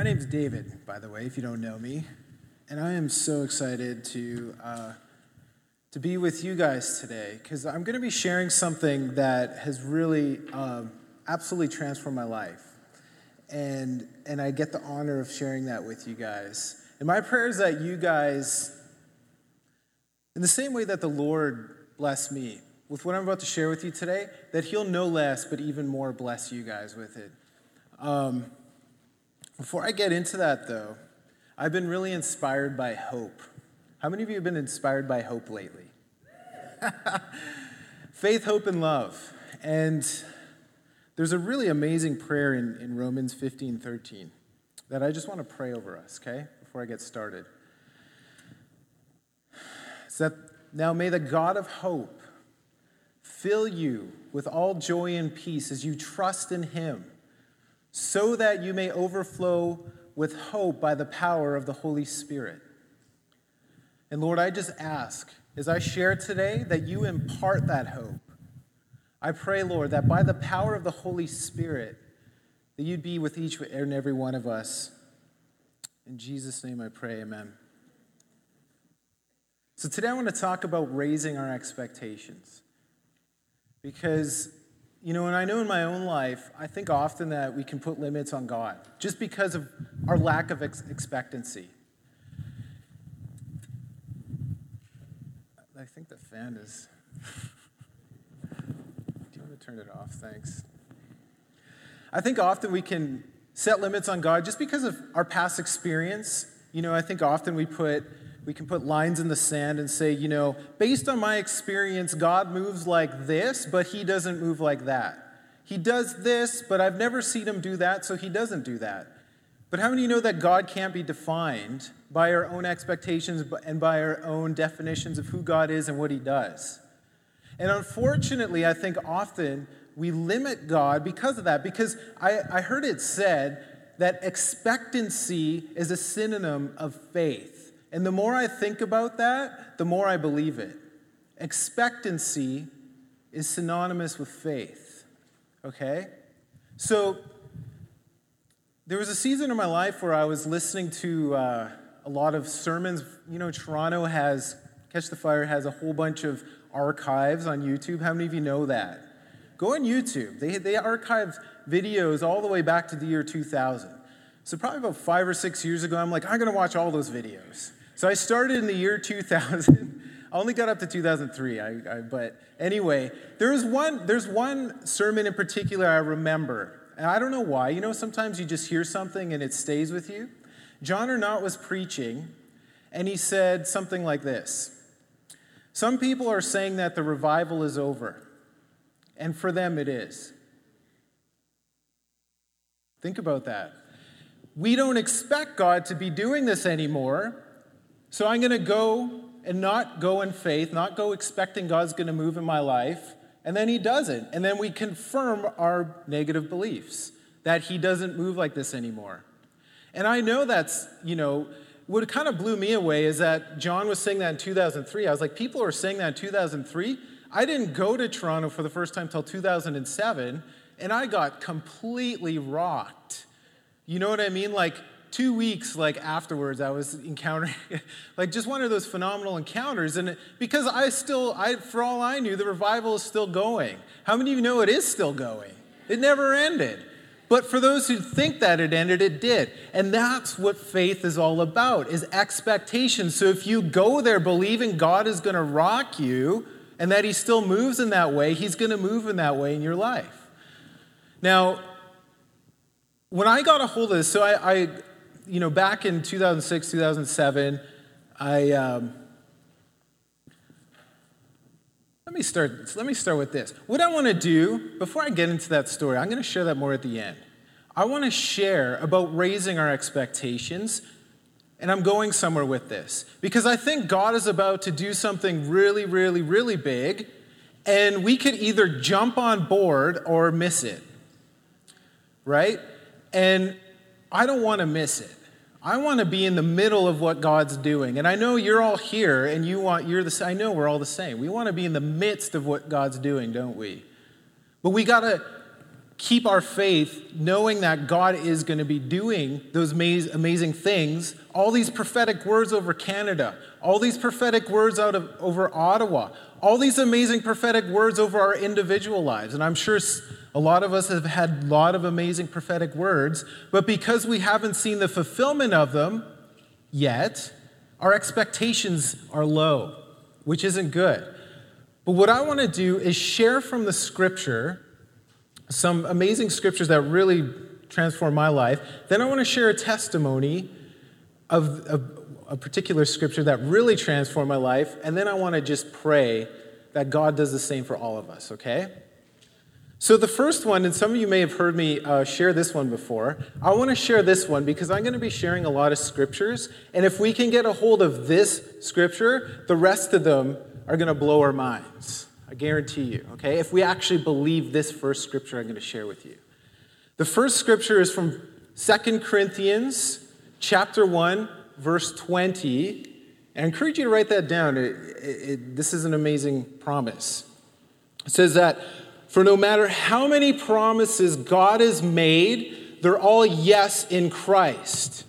My name's David, by the way, if you don't know me, and I am so excited to uh, to be with you guys today because I'm going to be sharing something that has really um, absolutely transformed my life, and and I get the honor of sharing that with you guys. And my prayer is that you guys, in the same way that the Lord blessed me with what I'm about to share with you today, that He'll no less but even more bless you guys with it. Um, before I get into that, though, I've been really inspired by hope. How many of you have been inspired by hope lately? Faith, hope, and love. And there's a really amazing prayer in, in Romans 15 13 that I just want to pray over us, okay, before I get started. It's that now may the God of hope fill you with all joy and peace as you trust in him so that you may overflow with hope by the power of the Holy Spirit. And Lord, I just ask, as I share today, that you impart that hope. I pray, Lord, that by the power of the Holy Spirit, that you'd be with each and every one of us. In Jesus' name I pray, amen. So today I want to talk about raising our expectations. Because you know, and I know in my own life, I think often that we can put limits on God just because of our lack of ex- expectancy. I think the fan is. Do you want to turn it off? Thanks. I think often we can set limits on God just because of our past experience. You know, I think often we put we can put lines in the sand and say, you know, based on my experience, God moves like this, but he doesn't move like that. He does this, but I've never seen him do that, so he doesn't do that. But how many know that God can't be defined by our own expectations and by our own definitions of who God is and what he does? And unfortunately, I think often we limit God because of that, because I, I heard it said that expectancy is a synonym of faith. And the more I think about that, the more I believe it. Expectancy is synonymous with faith. Okay? So, there was a season in my life where I was listening to uh, a lot of sermons. You know, Toronto has, Catch the Fire has a whole bunch of archives on YouTube. How many of you know that? Go on YouTube. They, they archive videos all the way back to the year 2000. So, probably about five or six years ago, I'm like, I'm going to watch all those videos. So I started in the year 2000. I only got up to 2003, I, I, but anyway, there's one, there's one sermon in particular I remember, and I don't know why. You know, sometimes you just hear something and it stays with you. John Arnott was preaching, and he said something like this Some people are saying that the revival is over, and for them it is. Think about that. We don't expect God to be doing this anymore so I'm going to go and not go in faith, not go expecting God's going to move in my life, and then He doesn't. And then we confirm our negative beliefs that He doesn't move like this anymore. And I know that's, you know, what kind of blew me away is that John was saying that in 2003. I was like, people are saying that in 2003. I didn't go to Toronto for the first time until 2007, and I got completely rocked. You know what I mean? Like, two weeks like afterwards i was encountering like just one of those phenomenal encounters. And because i still i for all i knew the revival is still going. How many of you know it is still going? It never ended. But for those who think that it ended it did. And that's what faith is all about is expectation. So if you go there believing god is going to rock you and that he still moves in that way he's going to move in that way in your life. Now when I got a hold of this, so I, I, you know, back in 2006, 2007, I. Um, let me start. Let me start with this. What I want to do before I get into that story, I'm going to share that more at the end. I want to share about raising our expectations, and I'm going somewhere with this because I think God is about to do something really, really, really big, and we could either jump on board or miss it, right? And I don't want to miss it. I want to be in the middle of what God's doing. And I know you're all here and you want, you're the I know we're all the same. We want to be in the midst of what God's doing, don't we? But we got to keep our faith knowing that God is going to be doing those amazing things. All these prophetic words over Canada, all these prophetic words out of over Ottawa, all these amazing prophetic words over our individual lives. And I'm sure a lot of us have had a lot of amazing prophetic words, but because we haven't seen the fulfillment of them yet, our expectations are low, which isn't good. But what I want to do is share from the scripture some amazing scriptures that really transformed my life. Then I want to share a testimony of, of a particular scripture that really transformed my life. And then I want to just pray that God does the same for all of us, okay? So, the first one, and some of you may have heard me uh, share this one before, I want to share this one because I'm going to be sharing a lot of scriptures. And if we can get a hold of this scripture, the rest of them are going to blow our minds. I guarantee you, okay? If we actually believe this first scripture I'm going to share with you. The first scripture is from Second Corinthians chapter 1, verse 20. I encourage you to write that down. It, it, this is an amazing promise. It says that, for no matter how many promises God has made, they're all yes in Christ.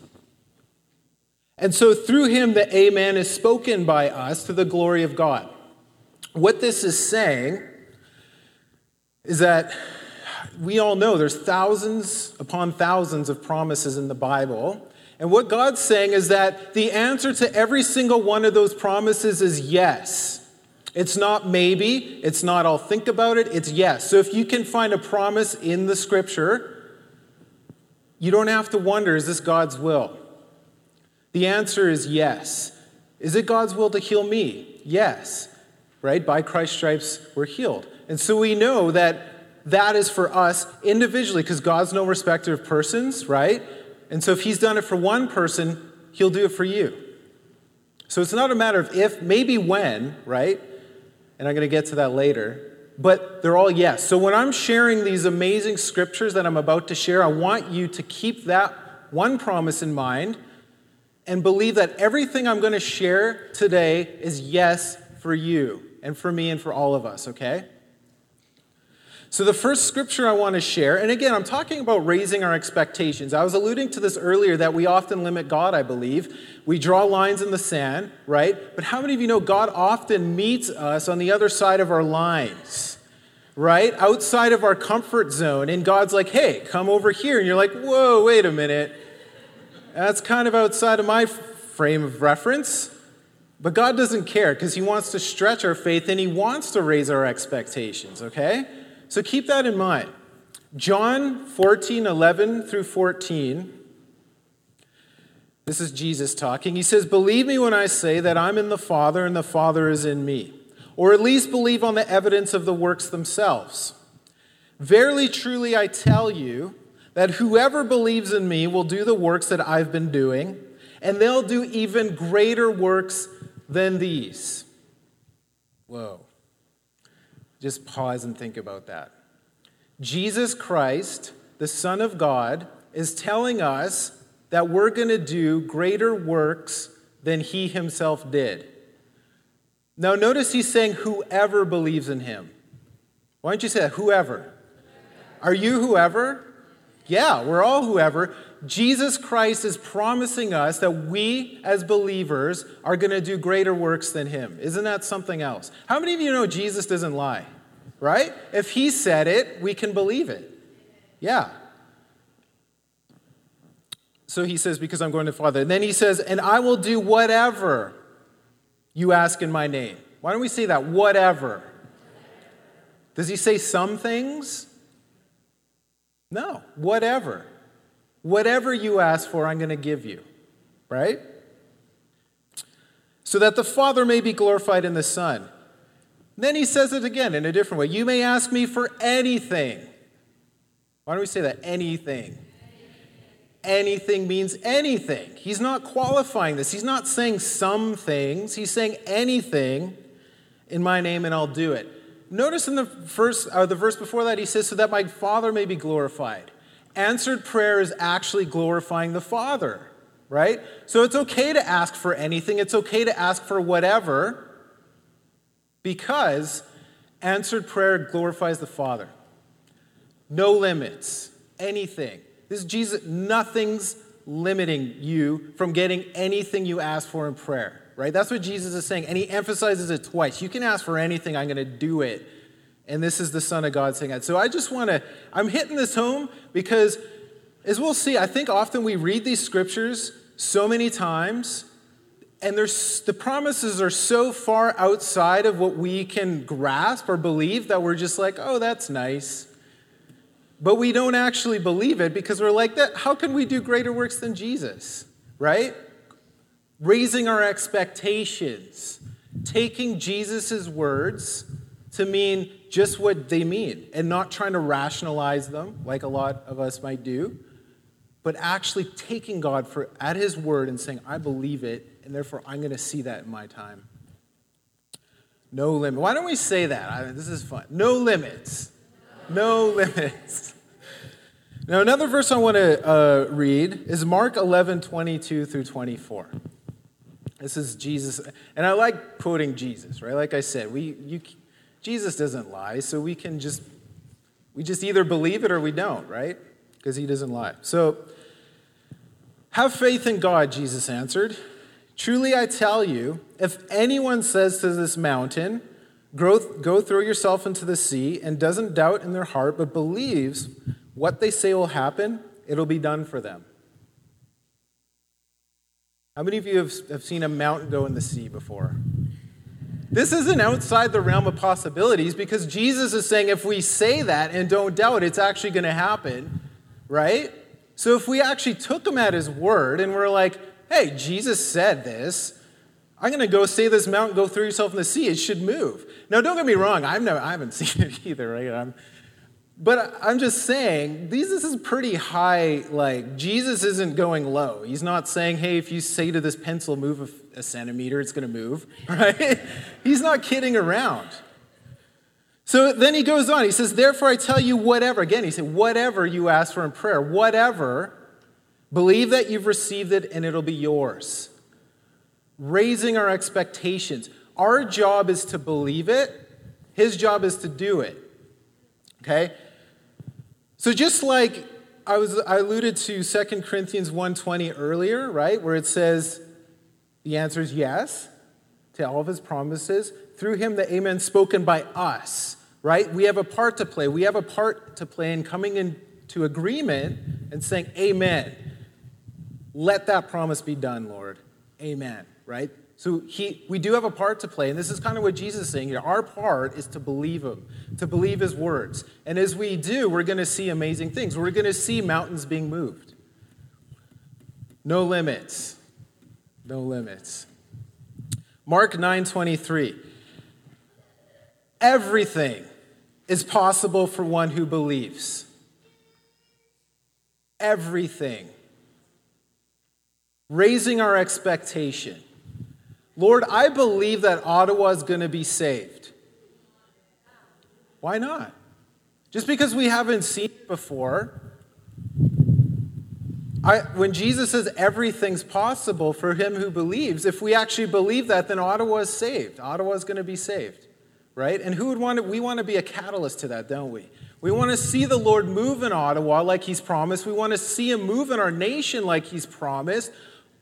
And so through him, the Amen is spoken by us to the glory of God. What this is saying is that we all know there's thousands upon thousands of promises in the Bible. And what God's saying is that the answer to every single one of those promises is yes. It's not maybe, it's not I'll think about it, it's yes. So if you can find a promise in the scripture, you don't have to wonder is this God's will? The answer is yes. Is it God's will to heal me? Yes right? By Christ's stripes, we're healed. And so we know that that is for us individually because God's no respecter of persons, right? And so if He's done it for one person, He'll do it for you. So it's not a matter of if, maybe when, right? And I'm going to get to that later. But they're all yes. So when I'm sharing these amazing scriptures that I'm about to share, I want you to keep that one promise in mind and believe that everything I'm going to share today is yes for you and for me and for all of us, okay? So, the first scripture I want to share, and again, I'm talking about raising our expectations. I was alluding to this earlier that we often limit God, I believe. We draw lines in the sand, right? But how many of you know God often meets us on the other side of our lines, right? Outside of our comfort zone. And God's like, hey, come over here. And you're like, whoa, wait a minute. That's kind of outside of my frame of reference. But God doesn't care because He wants to stretch our faith and He wants to raise our expectations, okay? So keep that in mind. John 14, 11 through 14. This is Jesus talking. He says, Believe me when I say that I'm in the Father and the Father is in me, or at least believe on the evidence of the works themselves. Verily, truly, I tell you that whoever believes in me will do the works that I've been doing, and they'll do even greater works than these. Whoa. Just pause and think about that. Jesus Christ, the Son of God, is telling us that we're going to do greater works than he himself did. Now, notice he's saying, whoever believes in him. Why don't you say that? Whoever. Are you whoever? Yeah, we're all whoever. Jesus Christ is promising us that we as believers are going to do greater works than him. Isn't that something else? How many of you know Jesus doesn't lie? Right? If he said it, we can believe it. Yeah. So he says, Because I'm going to Father. And then he says, And I will do whatever you ask in my name. Why don't we say that? Whatever. Does he say some things? No, whatever. Whatever you ask for, I'm going to give you, right? So that the Father may be glorified in the Son. Then he says it again in a different way. You may ask me for anything. Why don't we say that? Anything. Anything means anything. He's not qualifying this. He's not saying some things. He's saying anything in my name and I'll do it. Notice in the first, uh, the verse before that, he says, so that my Father may be glorified. Answered prayer is actually glorifying the Father, right? So it's okay to ask for anything, it's okay to ask for whatever, because answered prayer glorifies the Father. No limits. Anything. This is Jesus. Nothing's limiting you from getting anything you ask for in prayer, right? That's what Jesus is saying. And he emphasizes it twice. You can ask for anything, I'm going to do it. And this is the Son of God saying that. So I just want to, I'm hitting this home because, as we'll see, I think often we read these scriptures so many times and there's, the promises are so far outside of what we can grasp or believe that we're just like, oh, that's nice. But we don't actually believe it because we're like, that, how can we do greater works than Jesus? Right? Raising our expectations, taking Jesus' words to mean just what they mean and not trying to rationalize them like a lot of us might do, but actually taking God for, at his word and saying, I believe it and therefore I'm going to see that in my time. No limit. Why don't we say that? I mean, this is fun. No limits. No limits. Now, another verse I want to uh, read is Mark 11, 22 through 24. This is Jesus, and I like quoting Jesus, right? Like I said, we, you, Jesus doesn't lie, so we can just, we just either believe it or we don't, right? Because he doesn't lie. So, have faith in God, Jesus answered. Truly I tell you, if anyone says to this mountain, Go, throw yourself into the sea, and doesn't doubt in their heart, but believes what they say will happen, it'll be done for them. How many of you have, have seen a mountain go in the sea before? This isn't outside the realm of possibilities because Jesus is saying if we say that and don't doubt, it's actually going to happen, right? So if we actually took him at his word and we're like, hey, Jesus said this. I'm going to go say this mountain, go throw yourself in the sea. It should move. Now, don't get me wrong. I've never, I haven't seen it either, right? I'm, but I'm just saying, these, this is pretty high. Like, Jesus isn't going low. He's not saying, hey, if you say to this pencil, move a, a centimeter, it's going to move, right? He's not kidding around. So then he goes on. He says, therefore, I tell you, whatever. Again, he said, whatever you ask for in prayer, whatever Believe that you've received it and it'll be yours. Raising our expectations. Our job is to believe it, his job is to do it. Okay? So just like I was I alluded to 2 Corinthians 1:20 earlier, right? Where it says the answer is yes to all of his promises. Through him the amen spoken by us, right? We have a part to play. We have a part to play in coming into agreement and saying amen. Let that promise be done, Lord. Amen. Right? So he, we do have a part to play, and this is kind of what Jesus is saying here. Our part is to believe him, to believe his words. And as we do, we're going to see amazing things. We're going to see mountains being moved. No limits. No limits. Mark 9:23. Everything is possible for one who believes. Everything raising our expectation. Lord, I believe that Ottawa is going to be saved. Why not? Just because we haven't seen it before. I, when Jesus says everything's possible for him who believes, if we actually believe that, then Ottawa is saved. Ottawa is going to be saved, right? And who would want to, we want to be a catalyst to that, don't we? We want to see the Lord move in Ottawa like he's promised. We want to see him move in our nation like he's promised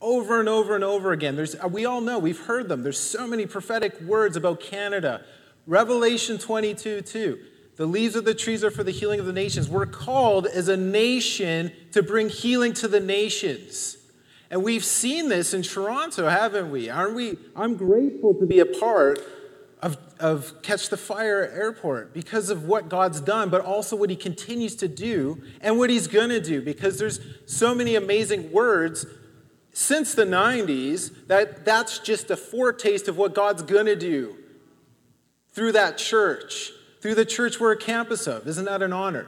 over and over and over again. There's, uh, we all know, we've heard them. There's so many prophetic words about Canada. Revelation 22 2. The leaves of the trees are for the healing of the nations. We're called as a nation to bring healing to the nations. And we've seen this in Toronto, haven't we? Aren't we? I'm grateful to be a part of, of Catch the Fire Airport because of what God's done, but also what He continues to do and what He's going to do because there's so many amazing words since the 90s that that's just a foretaste of what God's going to do through that church, through the church we're a campus of. Isn't that an honor?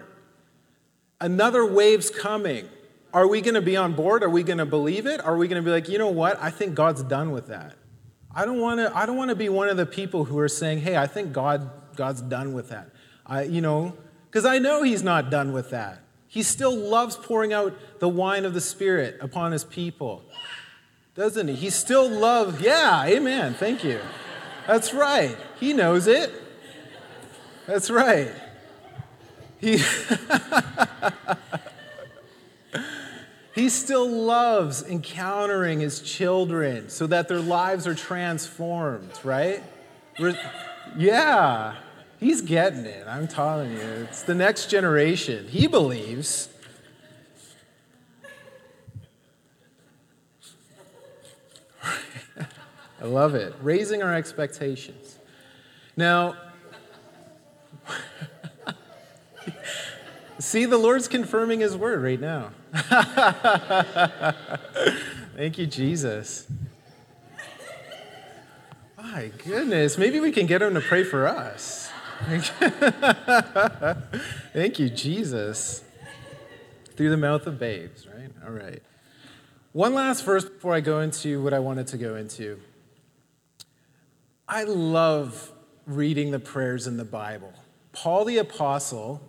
Another wave's coming. Are we going to be on board? Are we going to believe it? Are we going to be like, you know what? I think God's done with that. I don't want to. I don't want to be one of the people who are saying, "Hey, I think God God's done with that." I, you know, because I know He's not done with that. He still loves pouring out the wine of the Spirit upon His people doesn't he? He still loves, yeah, amen, thank you. That's right. He knows it. That's right. He, he still loves encountering his children so that their lives are transformed, right? Yeah, he's getting it. I'm telling you. It's the next generation. He believes. I love it. Raising our expectations. Now, see, the Lord's confirming his word right now. Thank you, Jesus. My goodness, maybe we can get him to pray for us. Thank you, Jesus. Through the mouth of babes, right? All right. One last verse before I go into what I wanted to go into. I love reading the prayers in the Bible. Paul the Apostle,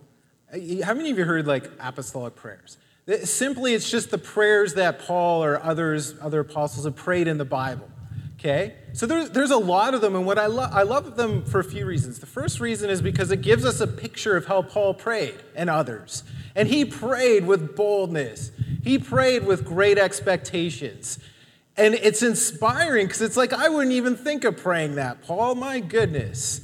how many of you heard like apostolic prayers? Simply, it's just the prayers that Paul or others, other apostles have prayed in the Bible. Okay? So there's, there's a lot of them, and what I, lo- I love them for a few reasons. The first reason is because it gives us a picture of how Paul prayed and others. And he prayed with boldness, he prayed with great expectations. And it's inspiring because it's like, I wouldn't even think of praying that, Paul. My goodness.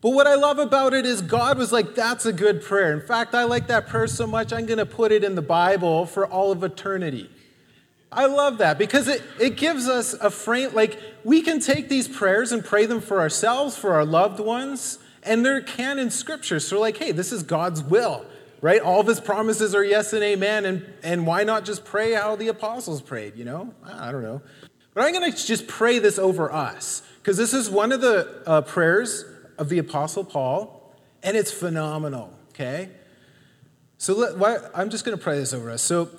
But what I love about it is God was like, that's a good prayer. In fact, I like that prayer so much, I'm going to put it in the Bible for all of eternity. I love that because it, it gives us a frame, like, we can take these prayers and pray them for ourselves, for our loved ones, and they're canon scripture. So, like, hey, this is God's will right? All of his promises are yes and amen. And, and why not just pray how the apostles prayed, you know? I don't know. But I'm going to just pray this over us because this is one of the uh, prayers of the apostle Paul, and it's phenomenal, okay? So let, why, I'm just going to pray this over us. So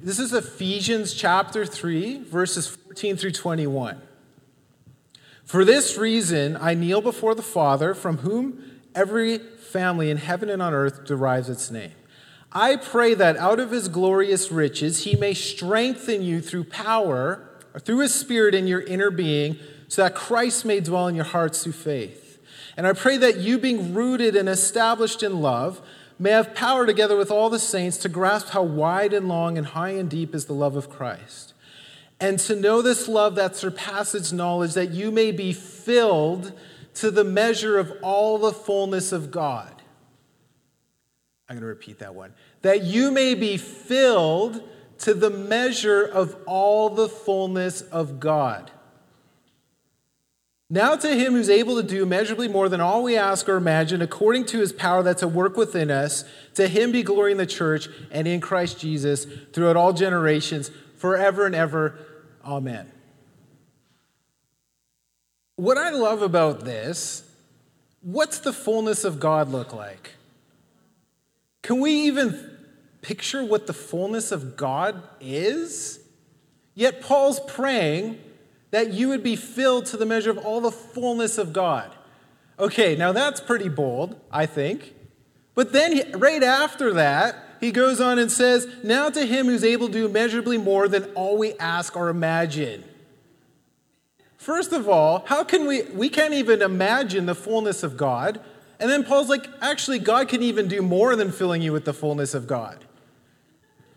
this is Ephesians chapter 3, verses 14 through 21. For this reason, I kneel before the Father, from whom every family in heaven and on earth derives its name. I pray that out of his glorious riches he may strengthen you through power, or through his spirit in your inner being, so that Christ may dwell in your hearts through faith. And I pray that you, being rooted and established in love, may have power together with all the saints to grasp how wide and long and high and deep is the love of Christ. And to know this love that surpasses knowledge, that you may be filled to the measure of all the fullness of God. I'm going to repeat that one. That you may be filled to the measure of all the fullness of God. Now, to him who's able to do immeasurably more than all we ask or imagine, according to his power that's at work within us, to him be glory in the church and in Christ Jesus throughout all generations, forever and ever. Amen. What I love about this, what's the fullness of God look like? Can we even picture what the fullness of God is? Yet Paul's praying that you would be filled to the measure of all the fullness of God. Okay, now that's pretty bold, I think. But then, right after that, he goes on and says, Now to him who's able to do immeasurably more than all we ask or imagine. First of all, how can we, we can't even imagine the fullness of God. And then Paul's like, actually, God can even do more than filling you with the fullness of God.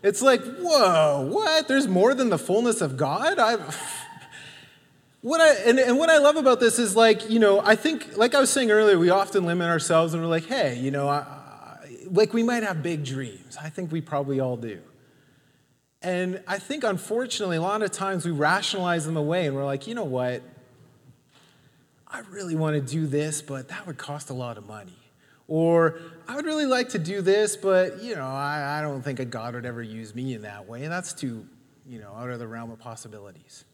It's like, whoa, what? There's more than the fullness of God? I, what I, and, and what I love about this is like, you know, I think, like I was saying earlier, we often limit ourselves and we're like, hey, you know, I, I, like we might have big dreams. I think we probably all do. And I think, unfortunately, a lot of times we rationalize them away and we're like, you know what? I really want to do this, but that would cost a lot of money. Or I would really like to do this, but you know, I, I don't think a God would ever use me in that way. And that's too, you know, out of the realm of possibilities.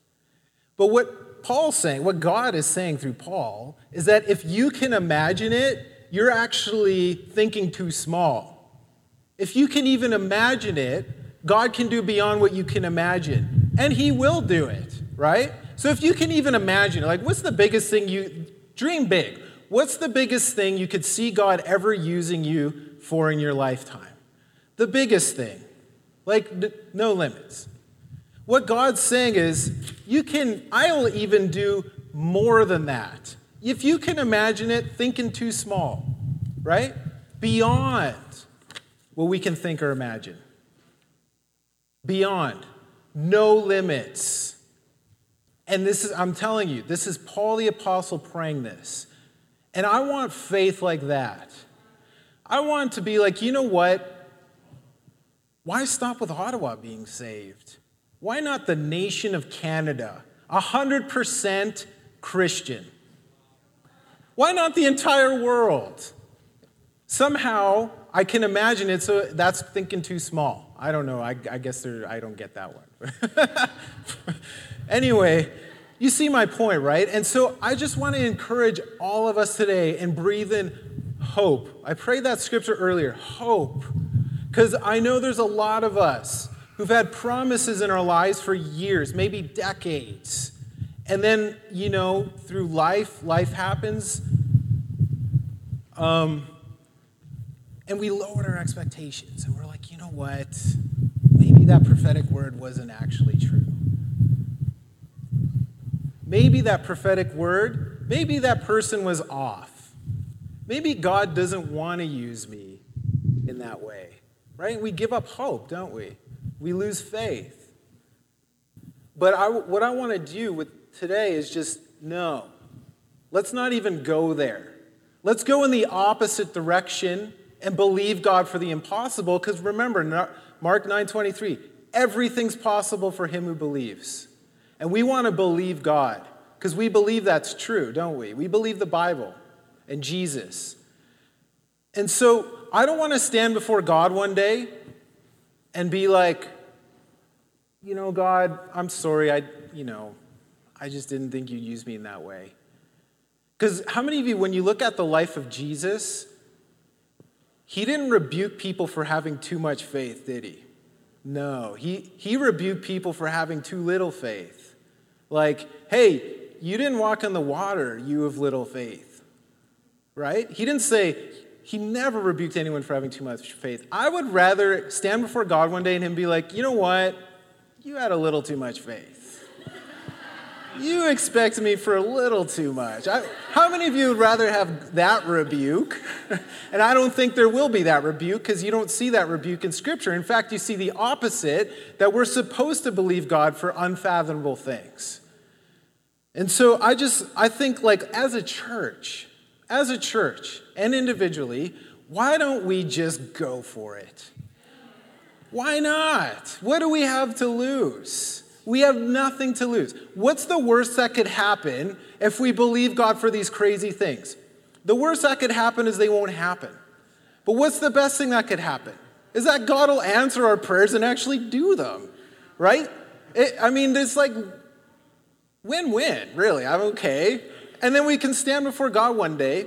But what Paul's saying, what God is saying through Paul, is that if you can imagine it, you're actually thinking too small. If you can even imagine it, God can do beyond what you can imagine, and He will do it, right? So if you can even imagine, like, what's the biggest thing you dream big? What's the biggest thing you could see God ever using you for in your lifetime? The biggest thing, like, no limits. What God's saying is, you can, I'll even do more than that. If you can imagine it, thinking too small, right? Beyond what we can think or imagine. Beyond, no limits. And this is, I'm telling you, this is Paul the Apostle praying this. And I want faith like that. I want to be like, you know what? Why stop with Ottawa being saved? Why not the nation of Canada? 100% Christian. Why not the entire world? Somehow, I can imagine it, so that's thinking too small. I don't know. I, I guess I don't get that one. anyway, you see my point, right? And so I just want to encourage all of us today and breathe in hope. I prayed that scripture earlier hope. Because I know there's a lot of us who've had promises in our lives for years, maybe decades. And then, you know, through life, life happens. Um, and we lowered our expectations. And we're like, you know what? Maybe that prophetic word wasn't actually true. Maybe that prophetic word, maybe that person was off. Maybe God doesn't want to use me in that way, right? We give up hope, don't we? We lose faith. But I, what I want to do with today is just no. Let's not even go there. Let's go in the opposite direction and believe God for the impossible because remember Mark 9:23 everything's possible for him who believes. And we want to believe God because we believe that's true, don't we? We believe the Bible and Jesus. And so I don't want to stand before God one day and be like, you know, God, I'm sorry. I, you know, I just didn't think you'd use me in that way. Because how many of you, when you look at the life of Jesus, he didn't rebuke people for having too much faith, did he? No, he, he rebuked people for having too little faith. Like, hey, you didn't walk on the water, you have little faith. Right? He didn't say, he never rebuked anyone for having too much faith. I would rather stand before God one day and him be like, you know what? You had a little too much faith. You expect me for a little too much. I, how many of you would rather have that rebuke? and I don't think there will be that rebuke because you don't see that rebuke in Scripture. In fact, you see the opposite that we're supposed to believe God for unfathomable things. And so I just, I think, like, as a church, as a church and individually, why don't we just go for it? Why not? What do we have to lose? We have nothing to lose. What's the worst that could happen if we believe God for these crazy things? The worst that could happen is they won't happen. But what's the best thing that could happen? Is that God will answer our prayers and actually do them, right? It, I mean, it's like Win win, really. I'm okay. And then we can stand before God one day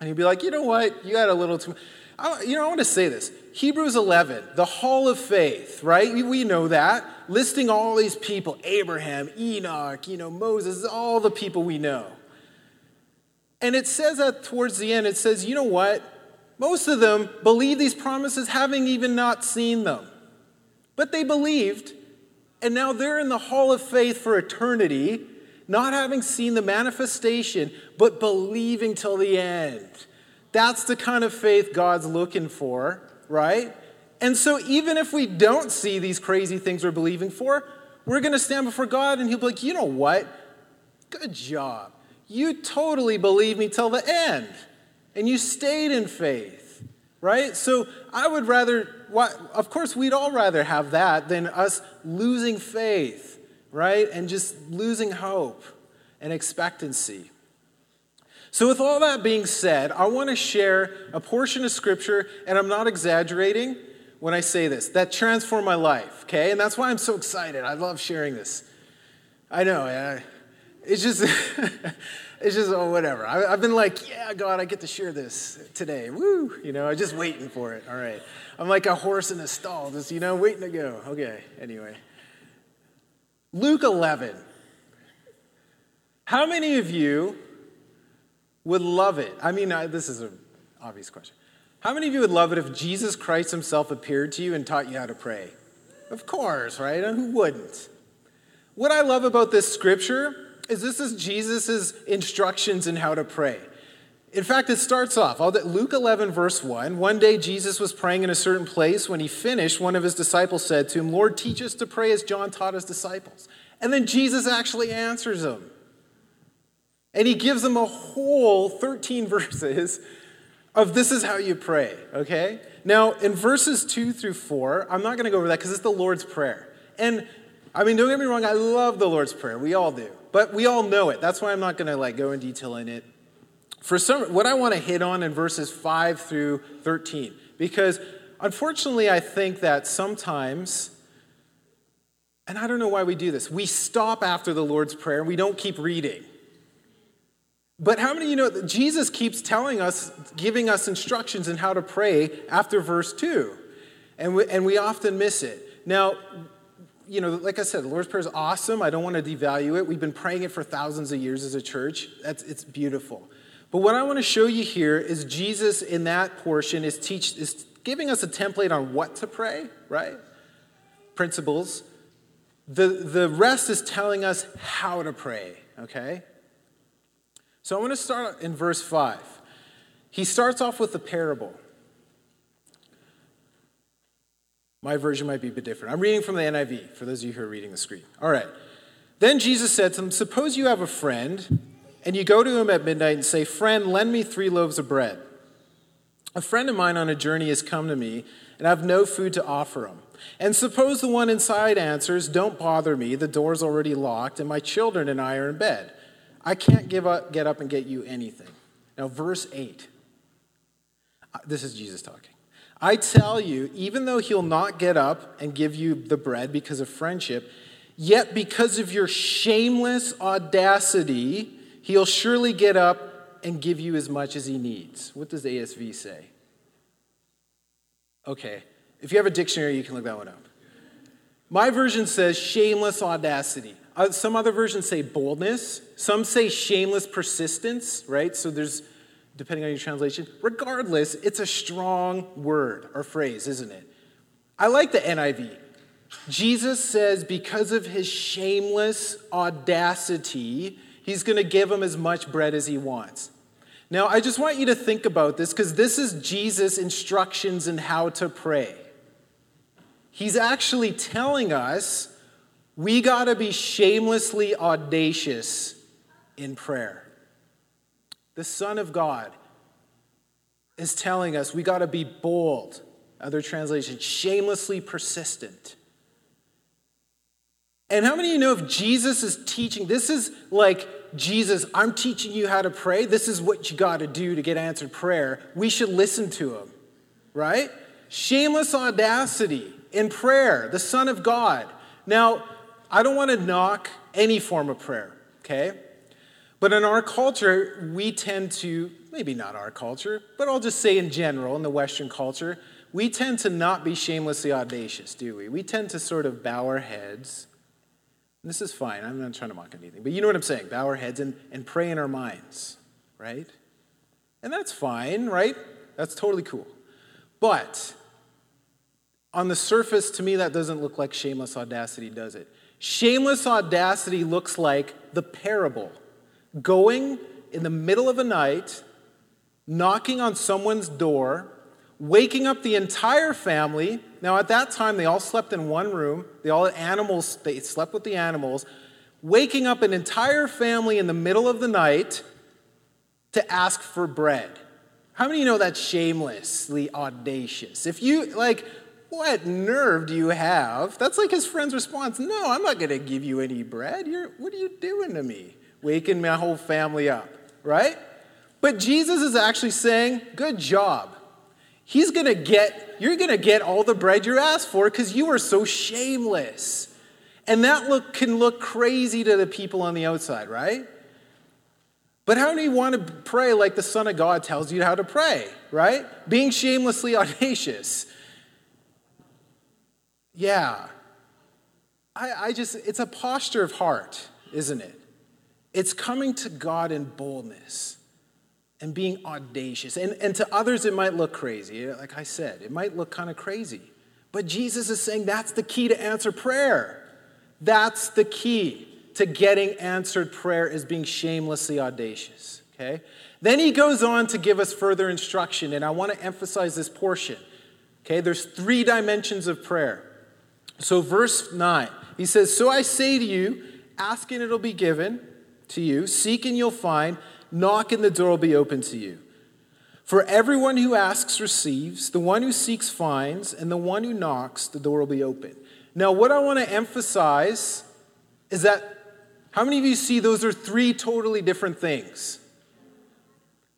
and he'd be like, you know what? You had a little too I, you know, I want to say this. Hebrews 11, the hall of faith, right? We, know that. Listing all these people Abraham, Enoch, you know, Moses, all the people we know. And it says that towards the end, it says, you know what? Most of them believe these promises having even not seen them. But they believed and now they're in the hall of faith for eternity, not having seen the manifestation, but believing till the end. That's the kind of faith God's looking for, right? And so, even if we don't see these crazy things we're believing for, we're going to stand before God and He'll be like, you know what? Good job. You totally believed me till the end. And you stayed in faith, right? So, I would rather of course, we'd all rather have that than us losing faith, right? And just losing hope and expectancy. So, with all that being said, I want to share a portion of scripture, and I'm not exaggerating when I say this, that transformed my life, okay? And that's why I'm so excited. I love sharing this. I know, it's just, it's just, oh, whatever. I, have been like, yeah, God, I get to share this today. Woo, you know, I'm just waiting for it. All right. I'm like a horse in a stall, just, you know, waiting to go. Okay, anyway. Luke 11. How many of you would love it? I mean, I, this is an obvious question. How many of you would love it if Jesus Christ himself appeared to you and taught you how to pray? Of course, right? And who wouldn't? What I love about this scripture is this is Jesus' instructions in how to pray. In fact, it starts off Luke 11, verse 1. One day Jesus was praying in a certain place. When he finished, one of his disciples said to him, Lord, teach us to pray as John taught his disciples. And then Jesus actually answers him. And he gives them a whole 13 verses of this is how you pray, okay? Now, in verses 2 through 4, I'm not going to go over that because it's the Lord's Prayer. And I mean, don't get me wrong, I love the Lord's Prayer. We all do. But we all know it. That's why I'm not going to like go in detail in it. For some what I want to hit on in verses 5 through 13 because unfortunately I think that sometimes and I don't know why we do this. We stop after the Lord's Prayer and we don't keep reading. But how many of you know that Jesus keeps telling us, giving us instructions in how to pray after verse 2? And we, and we often miss it. Now, you know, like I said, the Lord's Prayer is awesome. I don't want to devalue it. We've been praying it for thousands of years as a church. That's, it's beautiful. But what I want to show you here is Jesus in that portion is, teach, is giving us a template on what to pray, right? Principles. The, the rest is telling us how to pray, okay? So I want to start in verse 5. He starts off with a parable. My version might be a bit different. I'm reading from the NIV for those of you who are reading the screen. All right. Then Jesus said to them, Suppose you have a friend, and you go to him at midnight and say, Friend, lend me three loaves of bread. A friend of mine on a journey has come to me, and I have no food to offer him. And suppose the one inside answers, Don't bother me, the door's already locked, and my children and I are in bed. I can't give up, get up and get you anything. Now, verse 8. Uh, this is Jesus talking. I tell you, even though he'll not get up and give you the bread because of friendship, yet because of your shameless audacity, he'll surely get up and give you as much as he needs. What does ASV say? Okay, if you have a dictionary, you can look that one up. My version says shameless audacity. Uh, some other versions say boldness. Some say shameless persistence, right? So there's, depending on your translation. Regardless, it's a strong word or phrase, isn't it? I like the NIV. Jesus says, because of his shameless audacity, he's going to give him as much bread as he wants. Now, I just want you to think about this because this is Jesus' instructions in how to pray. He's actually telling us we got to be shamelessly audacious in prayer. The Son of God is telling us we got to be bold. Other translations, shamelessly persistent. And how many of you know if Jesus is teaching, this is like Jesus, I'm teaching you how to pray. This is what you got to do to get answered prayer. We should listen to him, right? Shameless audacity in prayer, the Son of God. Now, I don't want to knock any form of prayer, okay? But in our culture, we tend to, maybe not our culture, but I'll just say in general, in the Western culture, we tend to not be shamelessly audacious, do we? We tend to sort of bow our heads. This is fine, I'm not trying to mock anything, but you know what I'm saying bow our heads and, and pray in our minds, right? And that's fine, right? That's totally cool. But on the surface, to me, that doesn't look like shameless audacity, does it? Shameless audacity looks like the parable going in the middle of a night, knocking on someone's door, waking up the entire family. Now, at that time, they all slept in one room. They all had animals, they slept with the animals. Waking up an entire family in the middle of the night to ask for bread. How many of you know that's shamelessly audacious? If you, like, what nerve do you have? That's like his friend's response. No, I'm not going to give you any bread. You're, what are you doing to me? Waking my whole family up, right? But Jesus is actually saying, good job. He's going to get, you're going to get all the bread you're asked for because you are so shameless. And that look can look crazy to the people on the outside, right? But how do you want to pray like the Son of God tells you how to pray, right? Being shamelessly audacious. Yeah. I, I just, it's a posture of heart, isn't it? It's coming to God in boldness and being audacious. And, and to others, it might look crazy. Like I said, it might look kind of crazy. But Jesus is saying that's the key to answer prayer. That's the key to getting answered prayer is being shamelessly audacious. Okay? Then he goes on to give us further instruction, and I want to emphasize this portion. Okay, there's three dimensions of prayer. So, verse 9, he says, So I say to you, ask and it'll be given to you, seek and you'll find, knock and the door will be open to you. For everyone who asks receives, the one who seeks finds, and the one who knocks, the door will be open. Now, what I want to emphasize is that how many of you see those are three totally different things?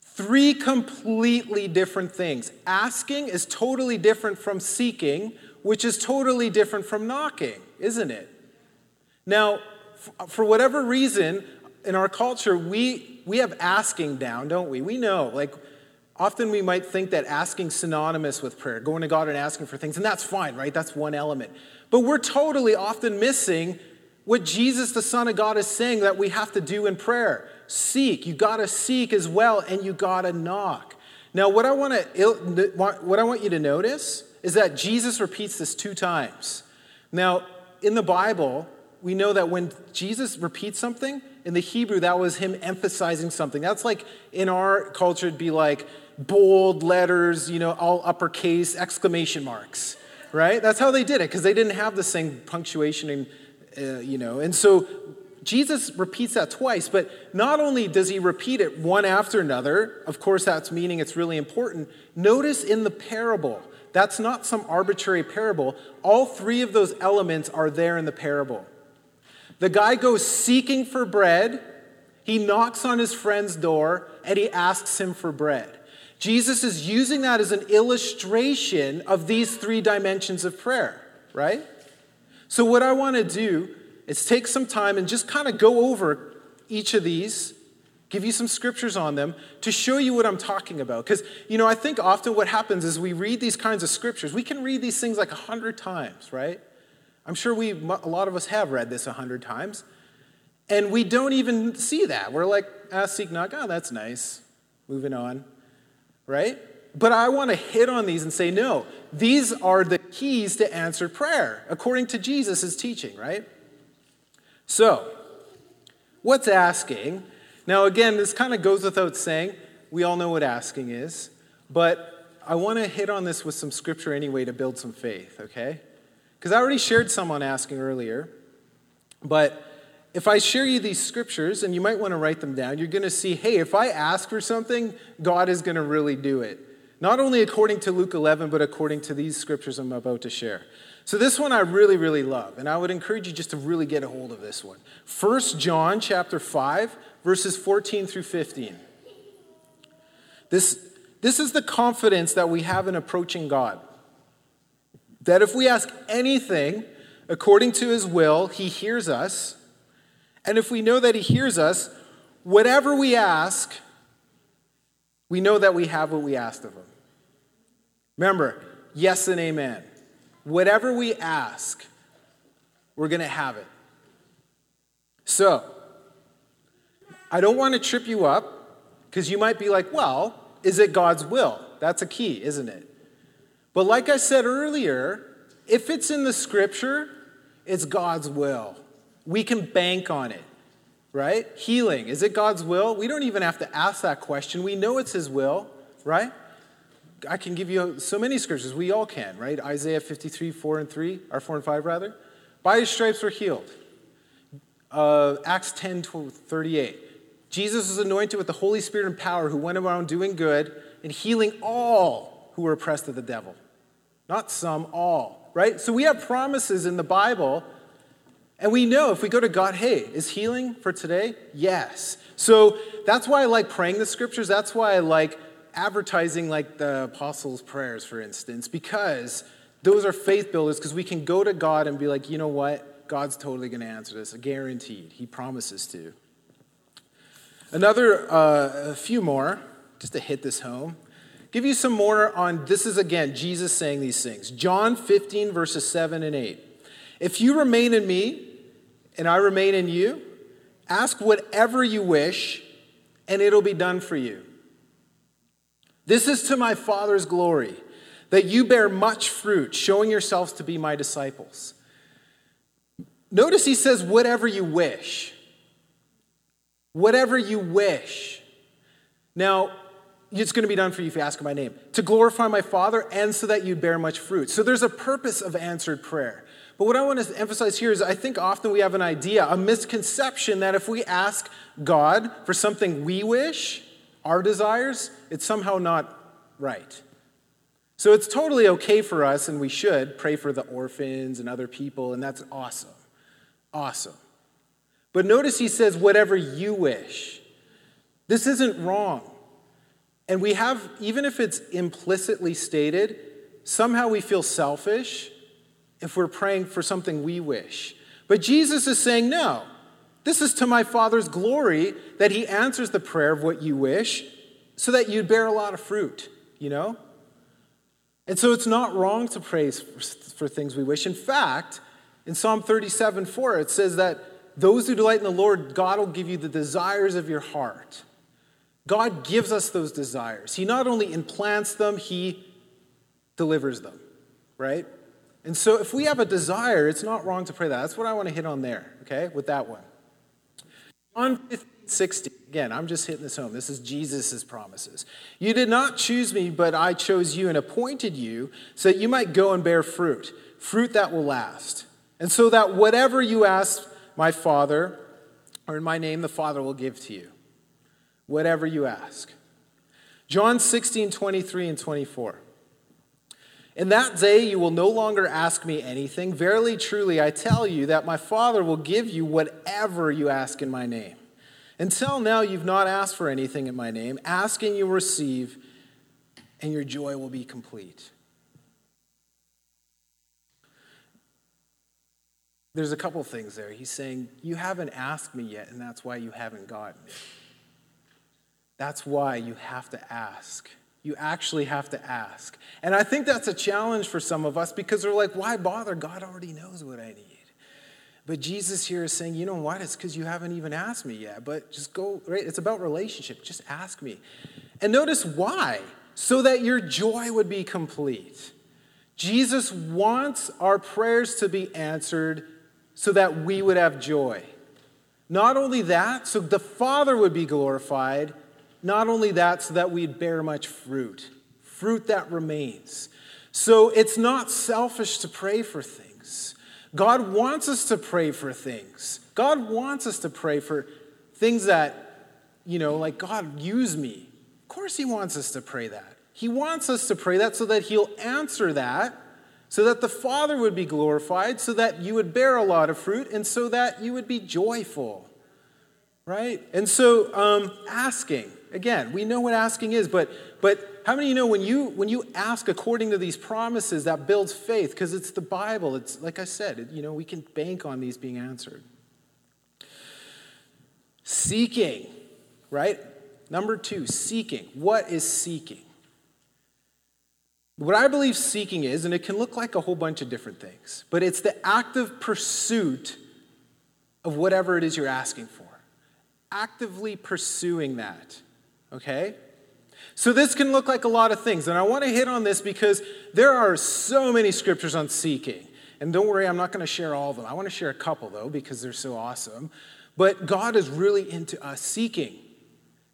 Three completely different things. Asking is totally different from seeking, which is totally different from knocking, isn't it? Now, for whatever reason, in our culture, we, we have asking down, don't we? We know, like, often we might think that asking synonymous with prayer, going to God and asking for things, and that's fine, right? That's one element. But we're totally often missing what Jesus, the Son of God, is saying that we have to do in prayer. Seek. You got to seek as well, and you got to knock. Now, what I want to what I want you to notice is that Jesus repeats this two times. Now, in the Bible, we know that when Jesus repeats something, in the Hebrew, that was him emphasizing something. That's like in our culture, it'd be like bold letters, you know, all uppercase, exclamation marks, right? That's how they did it because they didn't have the same punctuation and, uh, you know. And so Jesus repeats that twice, but not only does he repeat it one after another, of course, that's meaning it's really important. Notice in the parable, that's not some arbitrary parable. All three of those elements are there in the parable. The guy goes seeking for bread, he knocks on his friend's door, and he asks him for bread. Jesus is using that as an illustration of these three dimensions of prayer, right? So, what I want to do is take some time and just kind of go over each of these, give you some scriptures on them to show you what I'm talking about. Because, you know, I think often what happens is we read these kinds of scriptures, we can read these things like a hundred times, right? I'm sure we, a lot of us have read this a hundred times, and we don't even see that. We're like, ah, seek knock, oh, that's nice. Moving on, right? But I want to hit on these and say, no, these are the keys to answered prayer, according to Jesus' teaching, right? So, what's asking? Now, again, this kind of goes without saying. We all know what asking is, but I want to hit on this with some scripture anyway to build some faith, okay? Because I already shared some on asking earlier, but if I share you these scriptures, and you might want to write them down, you're going to see hey, if I ask for something, God is going to really do it. Not only according to Luke 11, but according to these scriptures I'm about to share. So this one I really, really love, and I would encourage you just to really get a hold of this one. 1 John chapter 5, verses 14 through 15. This, this is the confidence that we have in approaching God. That if we ask anything according to his will, he hears us. And if we know that he hears us, whatever we ask, we know that we have what we asked of him. Remember, yes and amen. Whatever we ask, we're going to have it. So, I don't want to trip you up because you might be like, well, is it God's will? That's a key, isn't it? But like I said earlier, if it's in the scripture, it's God's will. We can bank on it, right? Healing, is it God's will? We don't even have to ask that question. We know it's His will, right? I can give you so many scriptures. We all can, right? Isaiah 53, 4 and 3, or 4 and 5, rather. By His stripes we're healed. Uh, Acts 10, 38. Jesus was anointed with the Holy Spirit and power who went around doing good and healing all who were oppressed of the devil. Not some, all, right? So we have promises in the Bible, and we know if we go to God, hey, is healing for today? Yes. So that's why I like praying the scriptures. That's why I like advertising like the apostles' prayers, for instance, because those are faith builders, because we can go to God and be like, you know what? God's totally going to answer this, guaranteed. He promises to. Another, uh, a few more, just to hit this home give you some more on this is again Jesus saying these things. John 15, verses 7 and 8. If you remain in me and I remain in you, ask whatever you wish and it'll be done for you. This is to my Father's glory, that you bear much fruit, showing yourselves to be my disciples. Notice he says, whatever you wish. Whatever you wish. Now, it's going to be done for you if you ask my name. To glorify my Father and so that you'd bear much fruit. So there's a purpose of answered prayer. But what I want to emphasize here is I think often we have an idea, a misconception that if we ask God for something we wish, our desires, it's somehow not right. So it's totally okay for us, and we should pray for the orphans and other people, and that's awesome. Awesome. But notice he says, whatever you wish. This isn't wrong. And we have, even if it's implicitly stated, somehow we feel selfish if we're praying for something we wish. But Jesus is saying, no, this is to my Father's glory that He answers the prayer of what you wish so that you'd bear a lot of fruit, you know? And so it's not wrong to praise for things we wish. In fact, in Psalm 37 4, it says that those who delight in the Lord, God will give you the desires of your heart. God gives us those desires. He not only implants them, He delivers them, right? And so if we have a desire, it's not wrong to pray that. That's what I want to hit on there, okay, with that one. John 15, 16. Again, I'm just hitting this home. This is Jesus' promises. You did not choose me, but I chose you and appointed you so that you might go and bear fruit, fruit that will last. And so that whatever you ask my Father, or in my name, the Father will give to you. Whatever you ask. John 16, 23 and 24. In that day you will no longer ask me anything. Verily, truly, I tell you that my Father will give you whatever you ask in my name. Until now, you've not asked for anything in my name. Asking you receive, and your joy will be complete. There's a couple things there. He's saying, You haven't asked me yet, and that's why you haven't gotten it. That's why you have to ask. You actually have to ask. And I think that's a challenge for some of us because we're like, why bother? God already knows what I need. But Jesus here is saying, you know what? It's because you haven't even asked me yet. But just go, right? It's about relationship. Just ask me. And notice why. So that your joy would be complete. Jesus wants our prayers to be answered so that we would have joy. Not only that, so the Father would be glorified, not only that, so that we'd bear much fruit, fruit that remains. So it's not selfish to pray for things. God wants us to pray for things. God wants us to pray for things that, you know, like, God, use me. Of course, He wants us to pray that. He wants us to pray that so that He'll answer that, so that the Father would be glorified, so that you would bear a lot of fruit, and so that you would be joyful. Right? And so, um, asking. Again, we know what asking is, but, but how many of you know when you, when you ask according to these promises, that builds faith? Because it's the Bible. It's, like I said, it, you know, we can bank on these being answered. Seeking, right? Number two, seeking. What is seeking? What I believe seeking is, and it can look like a whole bunch of different things, but it's the active pursuit of whatever it is you're asking for. Actively pursuing that okay? So this can look like a lot of things, and I want to hit on this because there are so many scriptures on seeking. And don't worry, I'm not going to share all of them. I want to share a couple, though, because they're so awesome. But God is really into us seeking,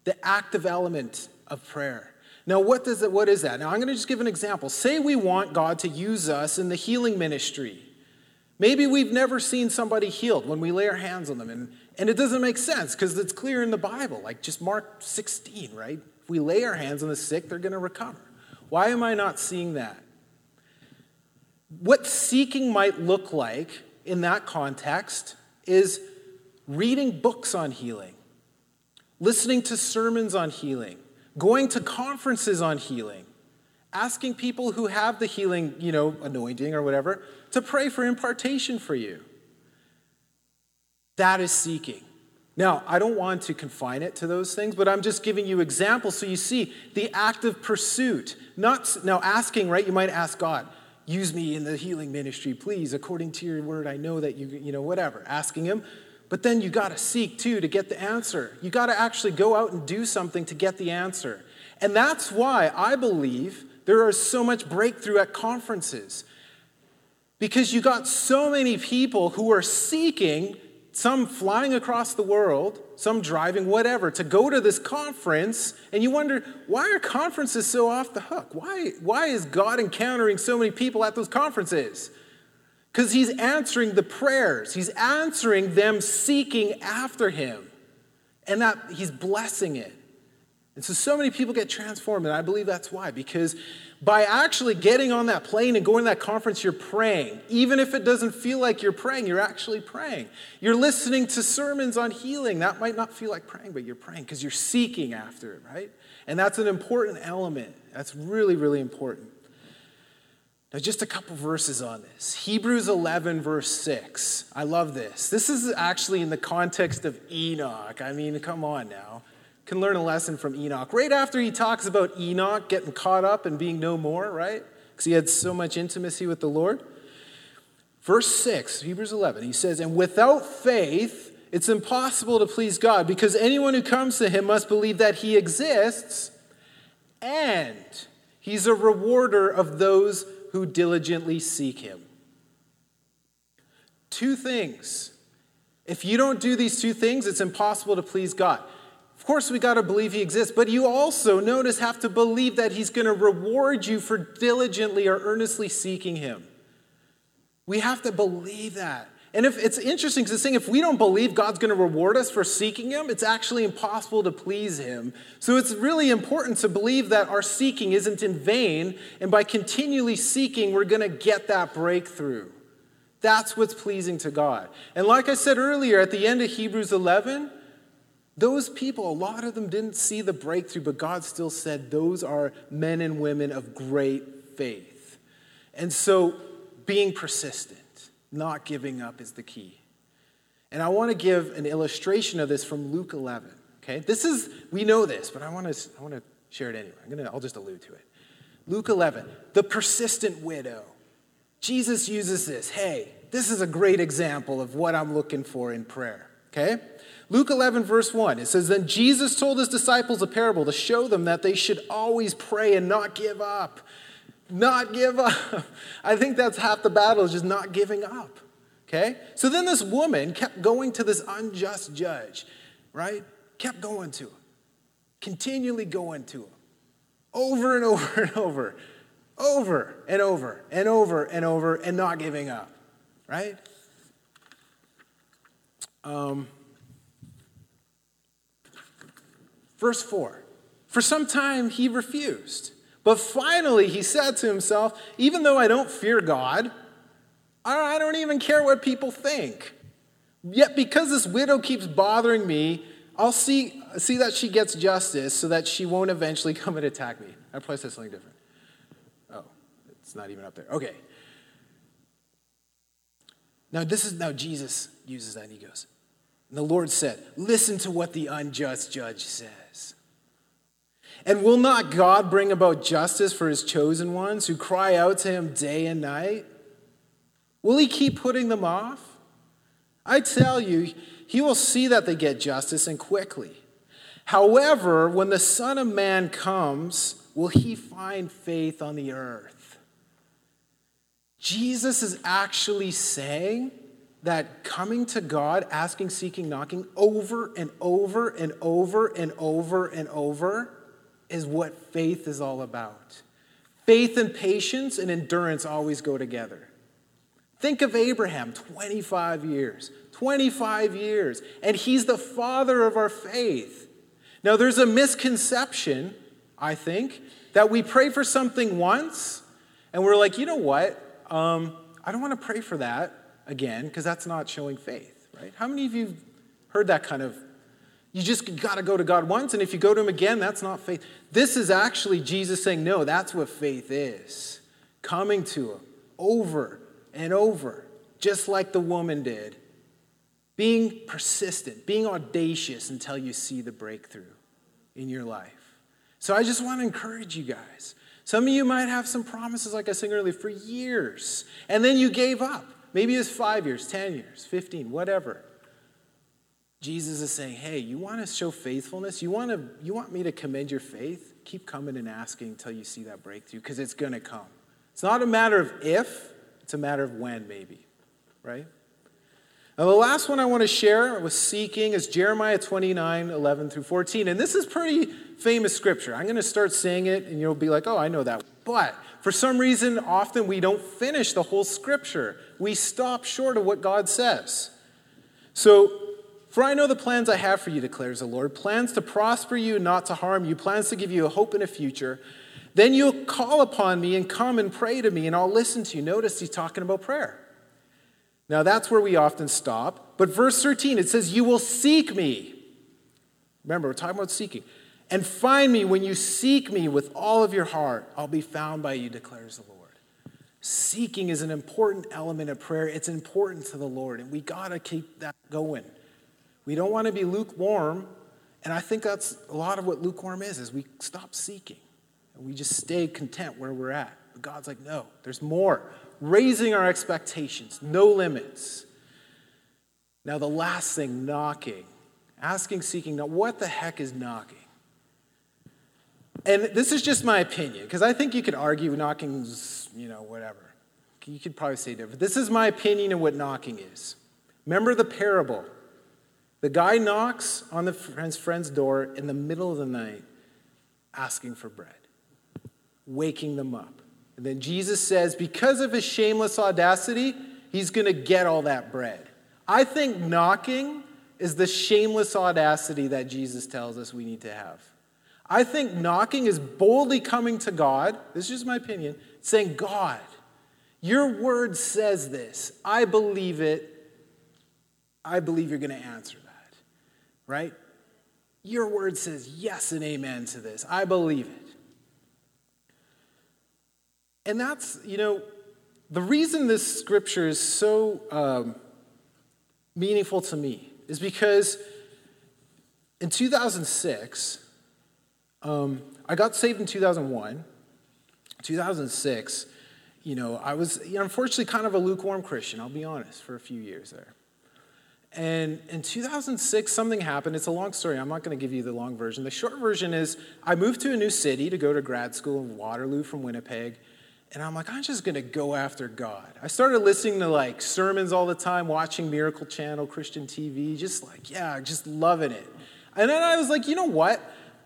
the active element of prayer. Now, what, does it, what is that? Now, I'm going to just give an example. Say we want God to use us in the healing ministry. Maybe we've never seen somebody healed when we lay our hands on them, and and it doesn't make sense because it's clear in the Bible, like just Mark 16, right? If we lay our hands on the sick, they're going to recover. Why am I not seeing that? What seeking might look like in that context is reading books on healing, listening to sermons on healing, going to conferences on healing, asking people who have the healing, you know, anointing or whatever, to pray for impartation for you. That is seeking. Now, I don't want to confine it to those things, but I'm just giving you examples so you see the active pursuit. Not now asking, right? You might ask God, use me in the healing ministry, please, according to your word. I know that you, you know, whatever, asking him. But then you got to seek too to get the answer. You got to actually go out and do something to get the answer. And that's why I believe there is so much breakthrough at conferences. Because you got so many people who are seeking some flying across the world, some driving, whatever, to go to this conference, and you wonder, why are conferences so off the hook? Why, why is God encountering so many people at those conferences? Because he's answering the prayers, he's answering them seeking after him, and that he's blessing it. And so, so many people get transformed, and I believe that's why, because by actually getting on that plane and going to that conference, you're praying. Even if it doesn't feel like you're praying, you're actually praying. You're listening to sermons on healing. That might not feel like praying, but you're praying because you're seeking after it, right? And that's an important element. That's really, really important. Now, just a couple verses on this. Hebrews 11, verse 6. I love this. This is actually in the context of Enoch. I mean, come on now can learn a lesson from Enoch. Right after he talks about Enoch getting caught up and being no more, right? Because he had so much intimacy with the Lord. Verse 6, Hebrews 11, he says, And without faith, it's impossible to please God because anyone who comes to him must believe that he exists and he's a rewarder of those who diligently seek him. Two things. If you don't do these two things, it's impossible to please God. Of course, we got to believe he exists, but you also, notice, have to believe that he's going to reward you for diligently or earnestly seeking him. We have to believe that. And if it's interesting because it's saying if we don't believe God's going to reward us for seeking him, it's actually impossible to please him. So it's really important to believe that our seeking isn't in vain, and by continually seeking, we're going to get that breakthrough. That's what's pleasing to God. And like I said earlier, at the end of Hebrews 11, those people, a lot of them didn't see the breakthrough, but God still said those are men and women of great faith. And so being persistent, not giving up is the key. And I want to give an illustration of this from Luke 11. Okay, this is we know this, but I want to I want to share it anyway. I'm gonna I'll just allude to it. Luke 11, the persistent widow. Jesus uses this. Hey, this is a great example of what I'm looking for in prayer. Okay, Luke 11, verse 1, it says, Then Jesus told his disciples a parable to show them that they should always pray and not give up. Not give up. I think that's half the battle, is just not giving up. Okay? So then this woman kept going to this unjust judge, right? Kept going to him, continually going to him, over and over and over, over and over and over and over, and not giving up, right? Um, Verse 4 For some time he refused. But finally he said to himself, Even though I don't fear God, I don't even care what people think. Yet because this widow keeps bothering me, I'll see, see that she gets justice so that she won't eventually come and attack me. I probably said something different. Oh, it's not even up there. Okay. Now this is now Jesus uses that and he goes, and the Lord said, Listen to what the unjust judge says. And will not God bring about justice for his chosen ones who cry out to him day and night? Will he keep putting them off? I tell you, he will see that they get justice and quickly. However, when the Son of Man comes, will he find faith on the earth? Jesus is actually saying that coming to God, asking, seeking, knocking over and over and over and over and over is what faith is all about. Faith and patience and endurance always go together. Think of Abraham, 25 years. 25 years. And he's the father of our faith. Now, there's a misconception, I think, that we pray for something once and we're like, you know what? Um, I don't want to pray for that again because that's not showing faith, right? How many of you heard that kind of you just got to go to God once, and if you go to Him again, that's not faith. This is actually Jesus saying, No, that's what faith is. Coming to Him over and over, just like the woman did. Being persistent, being audacious until you see the breakthrough in your life. So I just want to encourage you guys. Some of you might have some promises, like I said earlier, for years, and then you gave up. Maybe it's five years, 10 years, 15, whatever. Jesus is saying, hey, you want to show faithfulness? You want, to, you want me to commend your faith? Keep coming and asking until you see that breakthrough because it's going to come. It's not a matter of if, it's a matter of when, maybe, right? Now, the last one I want to share with seeking is Jeremiah 29, 11 through 14. And this is pretty famous scripture. I'm going to start saying it, and you'll be like, oh, I know that. But for some reason, often we don't finish the whole scripture. We stop short of what God says. So, for I know the plans I have for you, declares the Lord plans to prosper you, not to harm you, plans to give you a hope and a future. Then you'll call upon me and come and pray to me, and I'll listen to you. Notice he's talking about prayer. Now, that's where we often stop. But verse 13, it says, You will seek me. Remember, we're talking about seeking. And find me when you seek me with all of your heart. I'll be found by you, declares the Lord. Seeking is an important element of prayer. It's important to the Lord, and we got to keep that going. We don't want to be lukewarm, and I think that's a lot of what lukewarm is, is we stop seeking. And we just stay content where we're at. But God's like, no, there's more raising our expectations, no limits. Now, the last thing, knocking. Asking, seeking. Now, what the heck is knocking? And this is just my opinion, because I think you could argue knocking's, you know, whatever. You could probably say different. This is my opinion of what knocking is. Remember the parable. The guy knocks on the friend's, friend's door in the middle of the night, asking for bread, waking them up. And then Jesus says, because of his shameless audacity, he's going to get all that bread. I think knocking is the shameless audacity that Jesus tells us we need to have. I think knocking is boldly coming to God, this is just my opinion, saying, God, your word says this. I believe it. I believe you're going to answer right? Your word says yes and amen to this. I believe it. And that's, you know, the reason this scripture is so um, meaningful to me is because in 2006, um, I got saved in 2001. 2006, you know, I was you know, unfortunately kind of a lukewarm Christian, I'll be honest, for a few years there. And in 2006, something happened. It's a long story. I'm not going to give you the long version. The short version is I moved to a new city to go to grad school in Waterloo from Winnipeg. And I'm like, I'm just going to go after God. I started listening to like sermons all the time, watching Miracle Channel, Christian TV, just like, yeah, just loving it. And then I was like, you know what?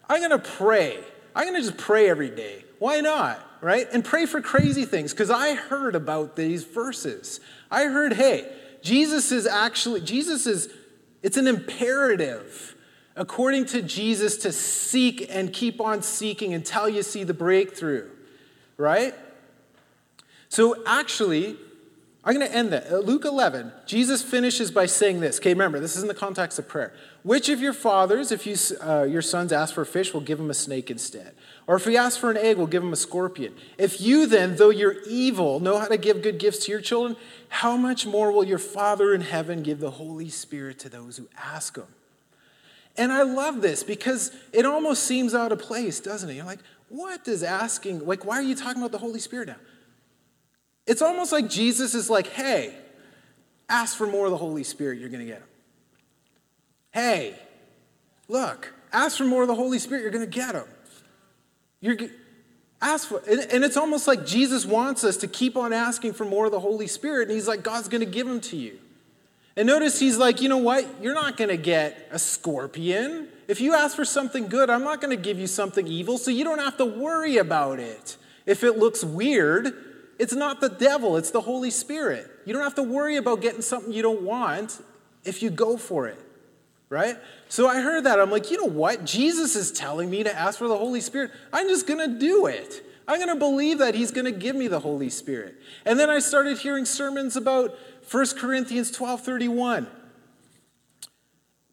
I'm going to pray. I'm going to just pray every day. Why not? Right? And pray for crazy things because I heard about these verses. I heard, hey, Jesus is actually, Jesus is, it's an imperative according to Jesus to seek and keep on seeking until you see the breakthrough. Right? So actually, I'm going to end that. Uh, Luke 11, Jesus finishes by saying this. Okay, remember, this is in the context of prayer. Which of your fathers, if you, uh, your sons ask for a fish, will give him a snake instead? Or if he asks for an egg, we'll give him a scorpion? If you then, though you're evil, know how to give good gifts to your children, how much more will your Father in heaven give the Holy Spirit to those who ask him? And I love this because it almost seems out of place, doesn't it? You're like, what does asking, like, why are you talking about the Holy Spirit now? It's almost like Jesus is like, hey, ask for more of the Holy Spirit, you're going to get him. Hey, look, ask for more of the Holy Spirit, you're going to get him. You're ask for and it's almost like Jesus wants us to keep on asking for more of the Holy Spirit and he's like God's going to give him to you. And notice he's like, "You know what? You're not going to get a scorpion. If you ask for something good, I'm not going to give you something evil, so you don't have to worry about it. If it looks weird, it's not the devil, it's the Holy Spirit. You don't have to worry about getting something you don't want if you go for it, right? So I heard that. I'm like, you know what? Jesus is telling me to ask for the Holy Spirit. I'm just going to do it. I'm going to believe that he's going to give me the Holy Spirit. And then I started hearing sermons about 1 Corinthians 12 31.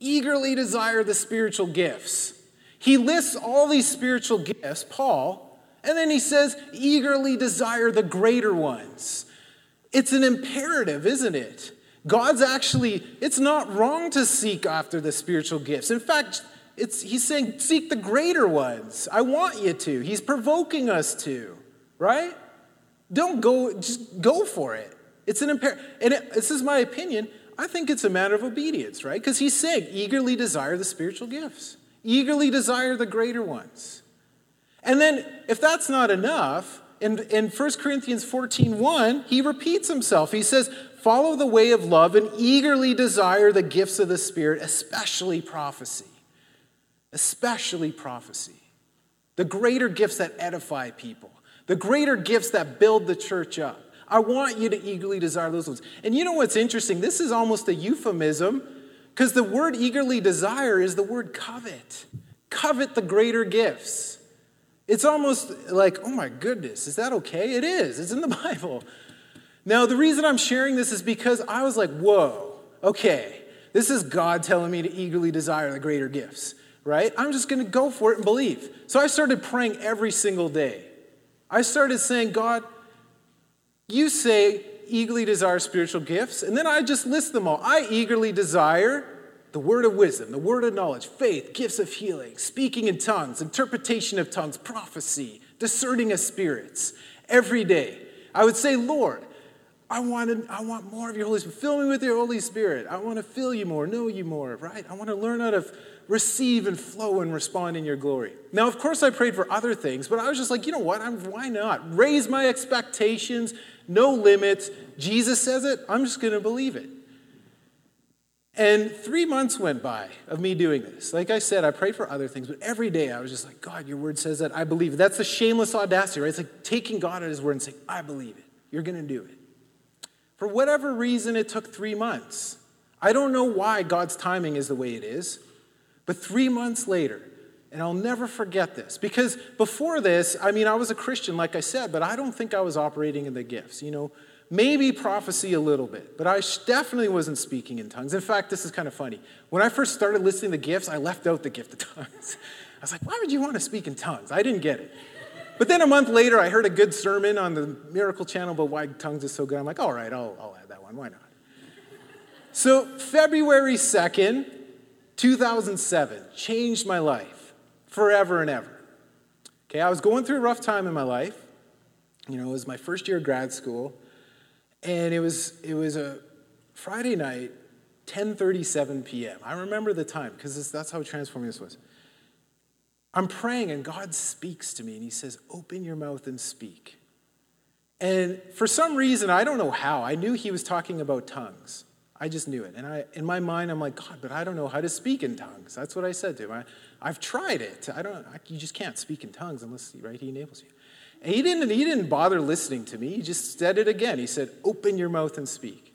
Eagerly desire the spiritual gifts. He lists all these spiritual gifts, Paul, and then he says, eagerly desire the greater ones. It's an imperative, isn't it? God's actually, it's not wrong to seek after the spiritual gifts. In fact, it's, he's saying, seek the greater ones. I want you to. He's provoking us to, right? Don't go, just go for it. It's an imperative. And it, this is my opinion. I think it's a matter of obedience, right? Because he's saying, eagerly desire the spiritual gifts, eagerly desire the greater ones. And then, if that's not enough, in, in 1 Corinthians 14 1, he repeats himself. He says, follow the way of love and eagerly desire the gifts of the Spirit, especially prophecy. Especially prophecy. The greater gifts that edify people, the greater gifts that build the church up. I want you to eagerly desire those ones. And you know what's interesting? This is almost a euphemism because the word eagerly desire is the word covet. Covet the greater gifts. It's almost like, oh my goodness, is that okay? It is, it's in the Bible. Now, the reason I'm sharing this is because I was like, whoa, okay, this is God telling me to eagerly desire the greater gifts, right? I'm just gonna go for it and believe. So I started praying every single day. I started saying, God, you say eagerly desire spiritual gifts, and then I just list them all. I eagerly desire the word of wisdom, the word of knowledge, faith, gifts of healing, speaking in tongues, interpretation of tongues, prophecy, discerning of spirits. Every day, I would say, Lord, I want, I want more of your Holy Spirit. Fill me with your Holy Spirit. I want to feel you more, know you more, right? I want to learn how to receive and flow and respond in your glory. Now, of course, I prayed for other things, but I was just like, you know what? I'm, why not? Raise my expectations, no limits. Jesus says it, I'm just going to believe it. And three months went by of me doing this. Like I said, I prayed for other things, but every day I was just like, God, your word says that. I believe it. That's the shameless audacity, right? It's like taking God at his word and saying, I believe it. You're going to do it. For whatever reason, it took three months. I don't know why God's timing is the way it is, but three months later, and I'll never forget this because before this, I mean, I was a Christian, like I said, but I don't think I was operating in the gifts. You know, maybe prophecy a little bit, but I definitely wasn't speaking in tongues. In fact, this is kind of funny. When I first started listing the gifts, I left out the gift of tongues. I was like, why would you want to speak in tongues? I didn't get it. But then a month later, I heard a good sermon on the Miracle Channel about why tongues is so good. I'm like, all right, I'll, I'll add that one. Why not? So, February 2nd, 2007, changed my life forever and ever. Okay, I was going through a rough time in my life. You know, it was my first year of grad school. And it was, it was a Friday night, 10:37 p.m. I remember the time because that's how transforming this was. I'm praying and God speaks to me and he says, "Open your mouth and speak." And for some reason, I don't know how, I knew he was talking about tongues. I just knew it. And I, in my mind, I'm like, God, but I don't know how to speak in tongues. That's what I said to him. I, I've tried it. I don't, I, you just can't speak in tongues unless, right, he enables you. And he didn't, he didn't bother listening to me. He just said it again. He said, Open your mouth and speak.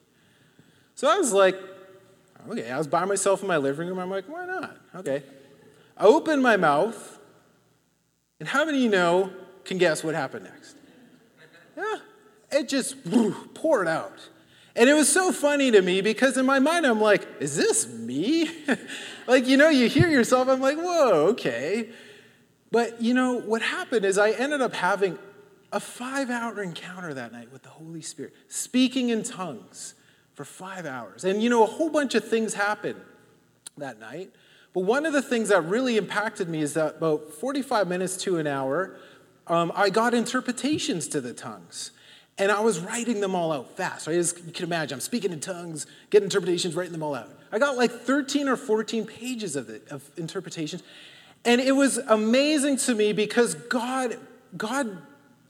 So I was like, Okay. I was by myself in my living room. I'm like, Why not? Okay. I opened my mouth. And how many of you know can guess what happened next? Yeah. It just poured out. And it was so funny to me because in my mind, I'm like, Is this me? like, you know, you hear yourself, I'm like, Whoa, okay. But you know, what happened is I ended up having a five hour encounter that night with the Holy Spirit, speaking in tongues for five hours. And you know, a whole bunch of things happened that night. But one of the things that really impacted me is that about 45 minutes to an hour, um, I got interpretations to the tongues. And I was writing them all out fast. Right? As you can imagine, I'm speaking in tongues, getting interpretations, writing them all out. I got like 13 or 14 pages of it, of interpretations. And it was amazing to me because God, God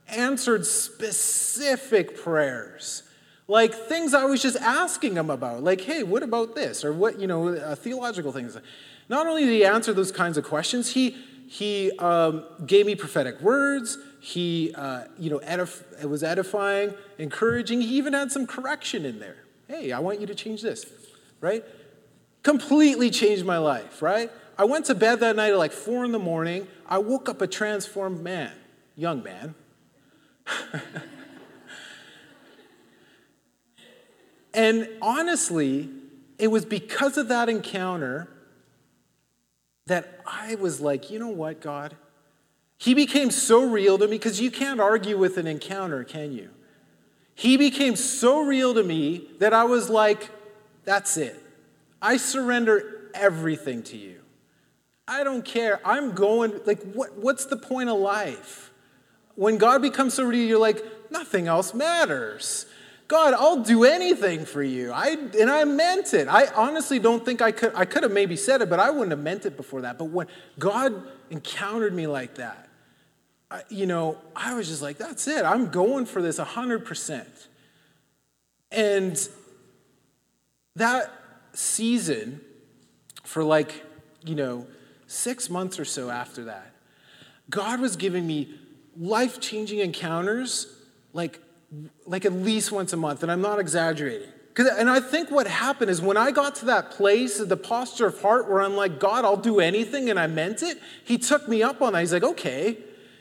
answered specific prayers. Like things I was just asking him about. Like, hey, what about this? Or what, you know, uh, theological things. Not only did he answer those kinds of questions, he, he um, gave me prophetic words. He, uh, you know, edif- was edifying, encouraging. He even had some correction in there. Hey, I want you to change this, right? Completely changed my life, right? I went to bed that night at like four in the morning. I woke up a transformed man, young man. and honestly, it was because of that encounter that I was like, you know what, God? He became so real to me because you can't argue with an encounter, can you? He became so real to me that I was like, that's it. I surrender everything to you. I don't care. I'm going, like, what, what's the point of life? When God becomes so real, you're like, nothing else matters. God, I'll do anything for you. I, and I meant it. I honestly don't think I could, I could have maybe said it, but I wouldn't have meant it before that. But when God encountered me like that, I, you know, I was just like, that's it. I'm going for this 100%. And that season, for like, you know, six months or so after that, God was giving me life changing encounters like, like at least once a month, and I'm not exaggerating. And I think what happened is when I got to that place, the posture of heart where I'm like, God, I'll do anything, and I meant it, He took me up on that. He's like, okay,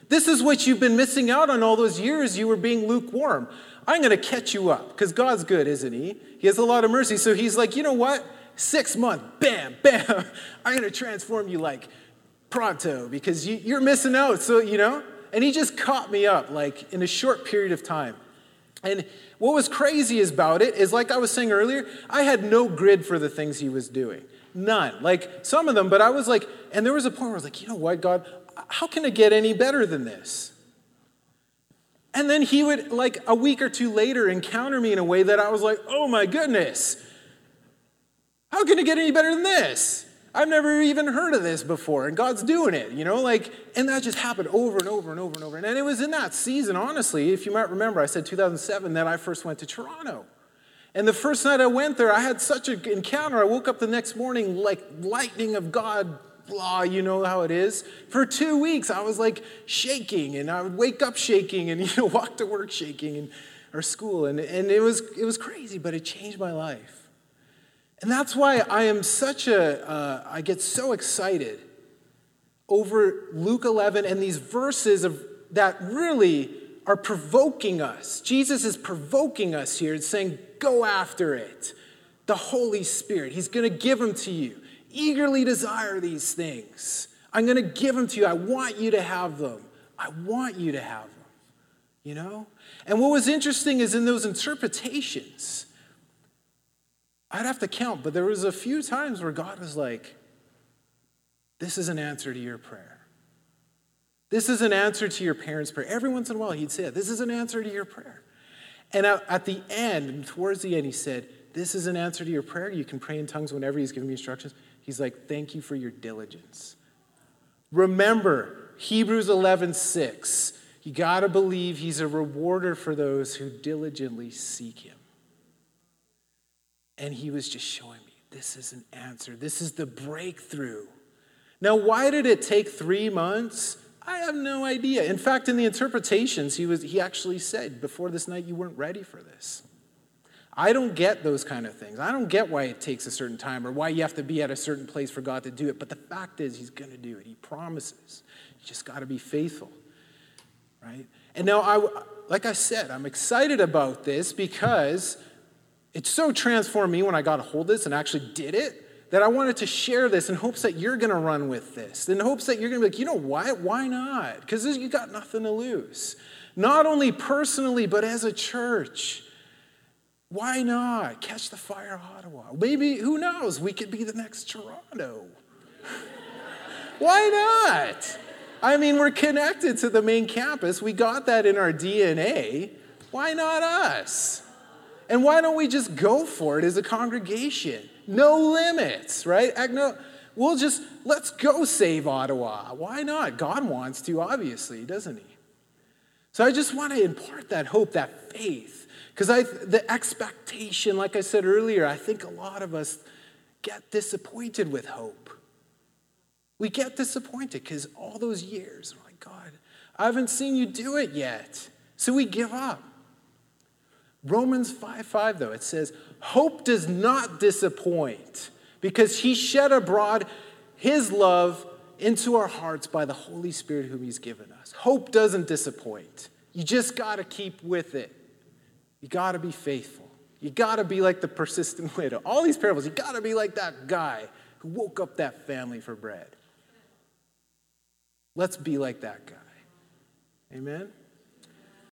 this is what you've been missing out on all those years you were being lukewarm. I'm going to catch you up because God's good, isn't He? He has a lot of mercy. So He's like, you know what? Six months, bam, bam, I'm going to transform you like pronto because you, you're missing out. So, you know, and He just caught me up like in a short period of time. And what was crazy about it is, like I was saying earlier, I had no grid for the things he was doing. None. Like some of them, but I was like, and there was a point where I was like, you know what, God, how can it get any better than this? And then he would, like a week or two later, encounter me in a way that I was like, oh my goodness, how can it get any better than this? I've never even heard of this before, and God's doing it, you know, like, and that just happened over and over and over and over. And it was in that season, honestly, if you might remember, I said 2007 that I first went to Toronto. And the first night I went there, I had such an encounter. I woke up the next morning like lightning of God, blah, you know how it is. For two weeks, I was like shaking, and I would wake up shaking, and you know, walk to work shaking, and or school, and, and it was it was crazy, but it changed my life. And that's why I am such a, uh, I get so excited over Luke 11 and these verses of, that really are provoking us. Jesus is provoking us here and saying, go after it. The Holy Spirit, He's going to give them to you. Eagerly desire these things. I'm going to give them to you. I want you to have them. I want you to have them. You know? And what was interesting is in those interpretations, I'd have to count, but there was a few times where God was like, this is an answer to your prayer. This is an answer to your parents' prayer. Every once in a while, he'd say, This is an answer to your prayer. And at the end, towards the end, he said, This is an answer to your prayer. You can pray in tongues whenever he's giving me instructions. He's like, Thank you for your diligence. Remember, Hebrews 11 6. You got to believe he's a rewarder for those who diligently seek him. And he was just showing me this is an answer. This is the breakthrough. Now, why did it take three months? I have no idea. In fact, in the interpretations, he, was, he actually said, Before this night, you weren't ready for this. I don't get those kind of things. I don't get why it takes a certain time or why you have to be at a certain place for God to do it. But the fact is, He's going to do it. He promises. You just got to be faithful, right? And now, I, like I said, I'm excited about this because it so transformed me when I got a hold of this and actually did it that I wanted to share this in hopes that you're going to run with this, in hopes that you're going to be like, you know what? Why not? Because you got nothing to lose. Not only personally, but as a church. Why not? Catch the fire Ottawa. Maybe, who knows? We could be the next Toronto. Why not? I mean, we're connected to the main campus. We got that in our DNA. Why not us? And why don't we just go for it as a congregation? No limits, right? We'll just, let's go save Ottawa. Why not? God wants to, obviously, doesn't he? So I just want to impart that hope, that faith. Because I the expectation, like I said earlier, I think a lot of us get disappointed with hope. We get disappointed because all those years, like, God, I haven't seen you do it yet. So we give up. Romans 5 5, though, it says, Hope does not disappoint because he shed abroad his love into our hearts by the Holy Spirit whom he's given us. Hope doesn't disappoint. You just got to keep with it. You got to be faithful. You got to be like the persistent widow. All these parables, you got to be like that guy who woke up that family for bread. Let's be like that guy. Amen?